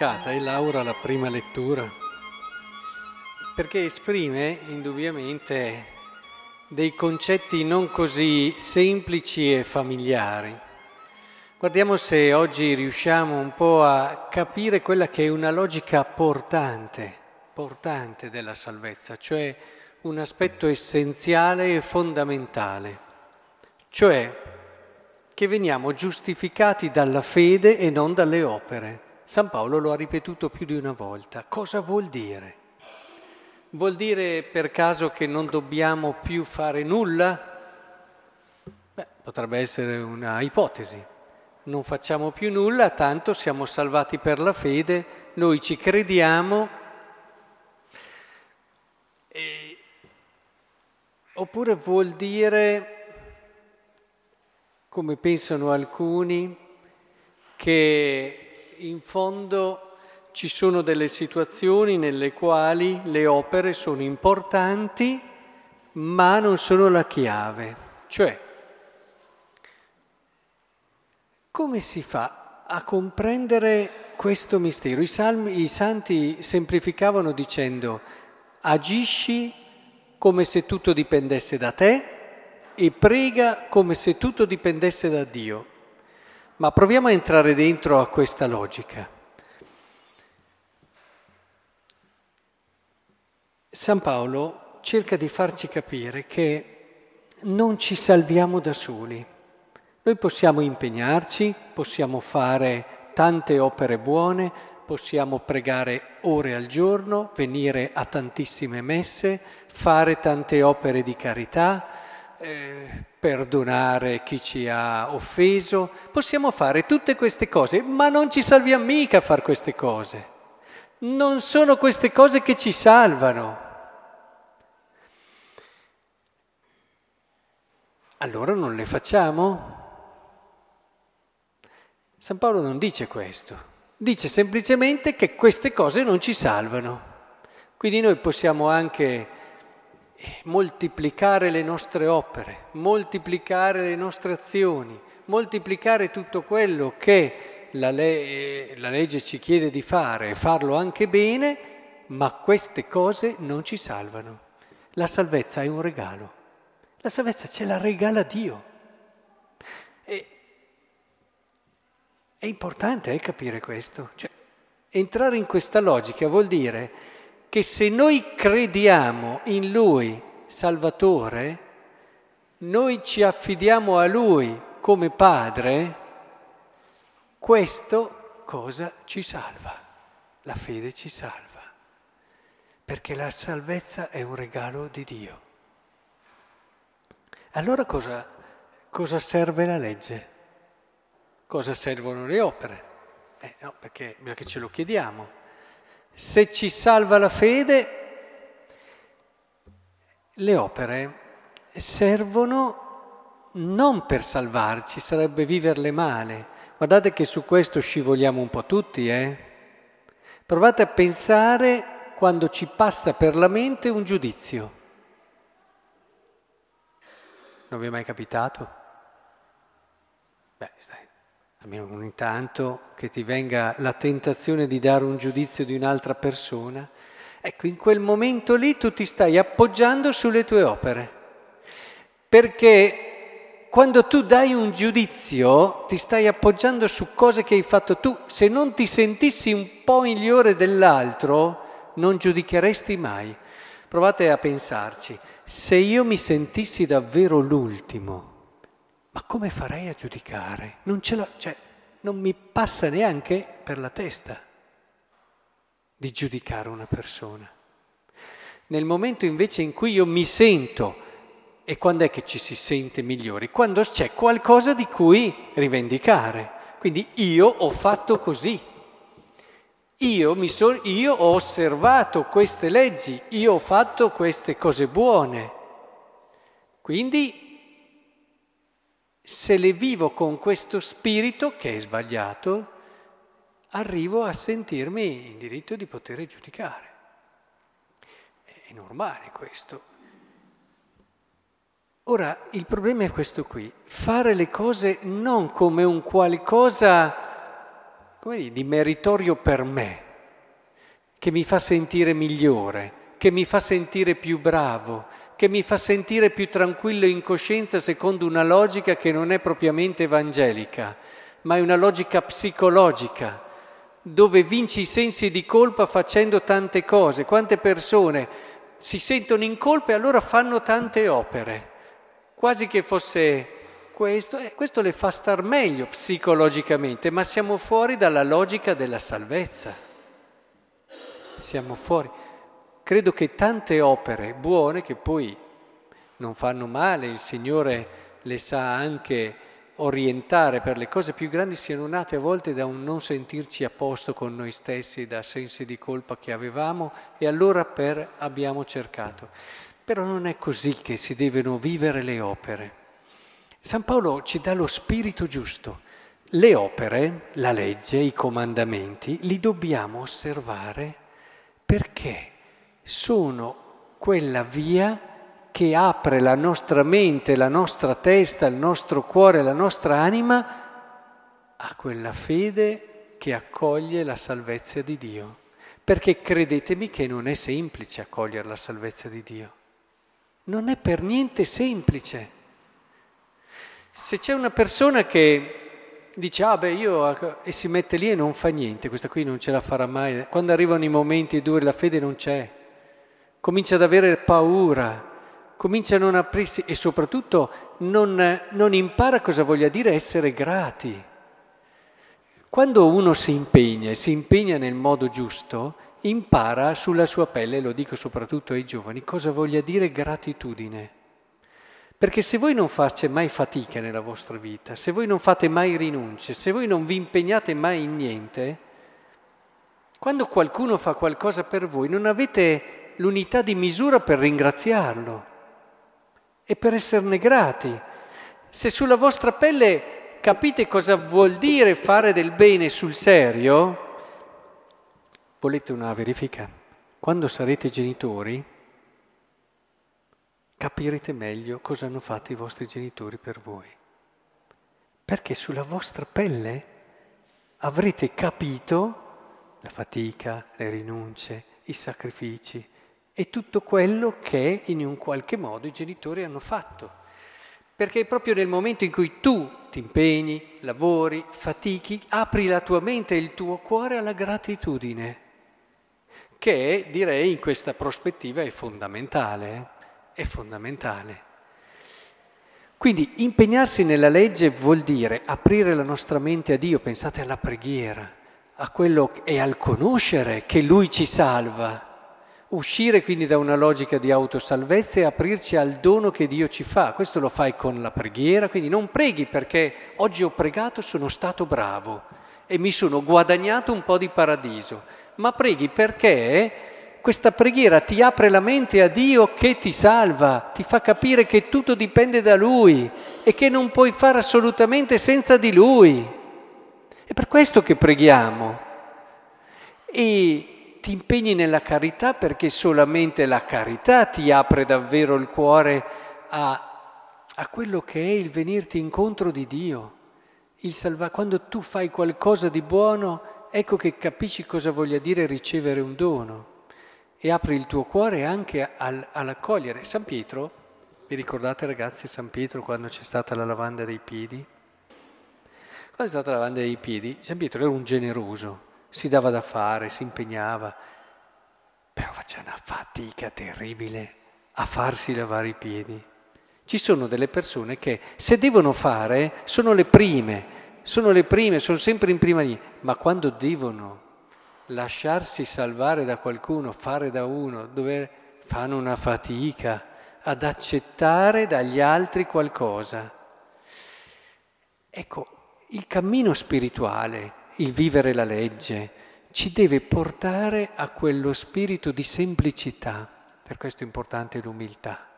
complicata, e Laura la prima lettura, perché esprime indubbiamente dei concetti non così semplici e familiari. Guardiamo se oggi riusciamo un po' a capire quella che è una logica portante, portante della salvezza, cioè un aspetto essenziale e fondamentale, cioè che veniamo giustificati dalla fede e non dalle opere. San Paolo lo ha ripetuto più di una volta. Cosa vuol dire? Vuol dire per caso che non dobbiamo più fare nulla? Beh, potrebbe essere una ipotesi. Non facciamo più nulla, tanto siamo salvati per la fede, noi ci crediamo. E... Oppure vuol dire come pensano alcuni, che in fondo ci sono delle situazioni nelle quali le opere sono importanti, ma non sono la chiave. Cioè, come si fa a comprendere questo mistero? I, salmi, I santi semplificavano dicendo agisci come se tutto dipendesse da te e prega come se tutto dipendesse da Dio. Ma proviamo a entrare dentro a questa logica. San Paolo cerca di farci capire che non ci salviamo da soli. Noi possiamo impegnarci, possiamo fare tante opere buone, possiamo pregare ore al giorno, venire a tantissime messe, fare tante opere di carità, eh, perdonare chi ci ha offeso, possiamo fare tutte queste cose, ma non ci salviamo mica a fare queste cose. Non sono queste cose che ci salvano. Allora non le facciamo? San Paolo non dice questo, dice semplicemente che queste cose non ci salvano. Quindi noi possiamo anche moltiplicare le nostre opere, moltiplicare le nostre azioni, moltiplicare tutto quello che la, le- la legge ci chiede di fare e farlo anche bene, ma queste cose non ci salvano. La salvezza è un regalo. La salvezza ce la regala Dio. E, è importante eh, capire questo. Cioè, entrare in questa logica vuol dire che se noi crediamo in Lui Salvatore, noi ci affidiamo a Lui come Padre, questo cosa ci salva? La fede ci salva, perché la salvezza è un regalo di Dio. Allora cosa, cosa serve la legge? Cosa servono le opere? Eh, no, perché, perché ce lo chiediamo. Se ci salva la fede, le opere servono non per salvarci, sarebbe viverle male. Guardate che su questo scivoliamo un po' tutti, eh? Provate a pensare quando ci passa per la mente un giudizio. Non vi è mai capitato? Beh, stai, almeno ogni tanto che ti venga la tentazione di dare un giudizio di un'altra persona. Ecco, in quel momento lì tu ti stai appoggiando sulle tue opere, perché quando tu dai un giudizio ti stai appoggiando su cose che hai fatto tu. Se non ti sentissi un po' migliore dell'altro, non giudicheresti mai. Provate a pensarci, se io mi sentissi davvero l'ultimo, ma come farei a giudicare? Non, la, cioè, non mi passa neanche per la testa di giudicare una persona. Nel momento invece in cui io mi sento, e quando è che ci si sente migliori? Quando c'è qualcosa di cui rivendicare. Quindi io ho fatto così, io, so, io, ho osservato queste leggi, io ho fatto queste cose buone. Quindi, se le vivo con questo spirito, che è sbagliato, arrivo a sentirmi in diritto di poter giudicare. È normale questo. Ora, il problema è questo qui, fare le cose non come un qualcosa come dire, di meritorio per me, che mi fa sentire migliore, che mi fa sentire più bravo, che mi fa sentire più tranquillo in coscienza secondo una logica che non è propriamente evangelica, ma è una logica psicologica, dove vinci i sensi di colpa facendo tante cose. Quante persone si sentono in colpa e allora fanno tante opere, quasi che fosse questo, e questo le fa star meglio psicologicamente, ma siamo fuori dalla logica della salvezza. Siamo fuori. Credo che tante opere buone che poi non fanno male, il Signore le sa anche orientare per le cose più grandi, siano nate a volte da un non sentirci a posto con noi stessi, da sensi di colpa che avevamo e allora per abbiamo cercato. Però non è così che si devono vivere le opere. San Paolo ci dà lo spirito giusto. Le opere, la legge, i comandamenti, li dobbiamo osservare perché sono quella via che apre la nostra mente, la nostra testa, il nostro cuore, la nostra anima a quella fede che accoglie la salvezza di Dio. Perché credetemi che non è semplice accogliere la salvezza di Dio. Non è per niente semplice. Se c'è una persona che dice, ah beh, io, e si mette lì e non fa niente, questa qui non ce la farà mai, quando arrivano i momenti duri la fede non c'è, comincia ad avere paura, comincia a non aprirsi e soprattutto non, non impara cosa voglia dire essere grati. Quando uno si impegna e si impegna nel modo giusto, impara sulla sua pelle, lo dico soprattutto ai giovani, cosa voglia dire gratitudine. Perché se voi non fate mai fatica nella vostra vita, se voi non fate mai rinunce, se voi non vi impegnate mai in niente, quando qualcuno fa qualcosa per voi non avete l'unità di misura per ringraziarlo e per esserne grati. Se sulla vostra pelle capite cosa vuol dire fare del bene sul serio, volete una verifica? Quando sarete genitori, capirete meglio cosa hanno fatto i vostri genitori per voi. Perché sulla vostra pelle avrete capito la fatica, le rinunce, i sacrifici e tutto quello che in un qualche modo i genitori hanno fatto. Perché proprio nel momento in cui tu ti impegni, lavori, fatichi, apri la tua mente e il tuo cuore alla gratitudine, che direi in questa prospettiva è fondamentale. Eh? è fondamentale. Quindi impegnarsi nella legge vuol dire aprire la nostra mente a Dio, pensate alla preghiera, a quello e al conoscere che Lui ci salva. Uscire quindi da una logica di autosalvezza e aprirci al dono che Dio ci fa. Questo lo fai con la preghiera, quindi non preghi perché oggi ho pregato, sono stato bravo e mi sono guadagnato un po' di paradiso, ma preghi perché questa preghiera ti apre la mente a Dio che ti salva, ti fa capire che tutto dipende da Lui e che non puoi fare assolutamente senza di Lui. È per questo che preghiamo. E ti impegni nella carità perché solamente la carità ti apre davvero il cuore a, a quello che è il venirti incontro di Dio. Salva- Quando tu fai qualcosa di buono, ecco che capisci cosa voglia dire ricevere un dono e apri il tuo cuore anche al, all'accogliere. San Pietro, vi ricordate ragazzi San Pietro quando c'è stata la lavanda dei piedi? Quando è stata la lavanda dei piedi, San Pietro era un generoso, si dava da fare, si impegnava, però faceva una fatica terribile a farsi lavare i piedi. Ci sono delle persone che se devono fare sono le prime, sono le prime, sono sempre in prima linea, ma quando devono lasciarsi salvare da qualcuno, fare da uno, dove fanno una fatica ad accettare dagli altri qualcosa. Ecco, il cammino spirituale, il vivere la legge, ci deve portare a quello spirito di semplicità. Per questo è importante l'umiltà.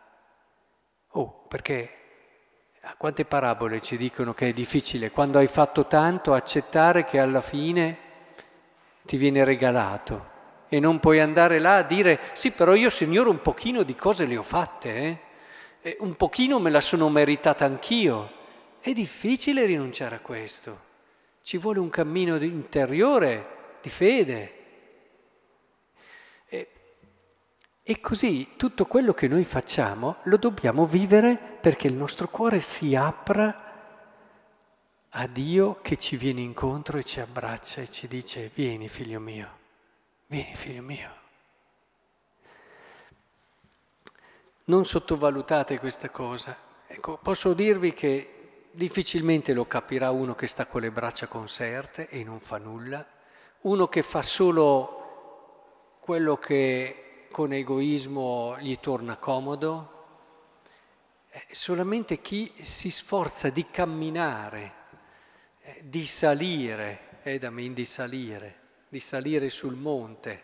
Oh, perché quante parabole ci dicono che è difficile quando hai fatto tanto accettare che alla fine ti viene regalato e non puoi andare là a dire sì però io Signore un pochino di cose le ho fatte, eh? Un pochino me la sono meritata anch'io. È difficile rinunciare a questo. Ci vuole un cammino interiore di fede. E, e così tutto quello che noi facciamo lo dobbiamo vivere perché il nostro cuore si apra a Dio che ci viene incontro e ci abbraccia e ci dice vieni figlio mio, vieni figlio mio. Non sottovalutate questa cosa. Ecco, posso dirvi che difficilmente lo capirà uno che sta con le braccia conserte e non fa nulla, uno che fa solo quello che con egoismo gli torna comodo, solamente chi si sforza di camminare, eh, di salire, edamin di salire, di salire sul monte,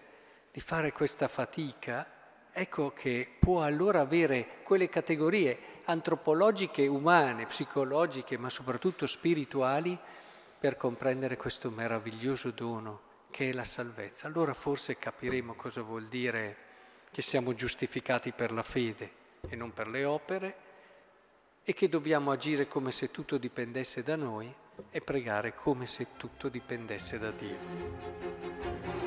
di fare questa fatica, ecco che può allora avere quelle categorie antropologiche, umane, psicologiche, ma soprattutto spirituali, per comprendere questo meraviglioso dono che è la salvezza. Allora forse capiremo cosa vuol dire che siamo giustificati per la fede e non per le opere e che dobbiamo agire come se tutto dipendesse da noi e pregare come se tutto dipendesse da Dio.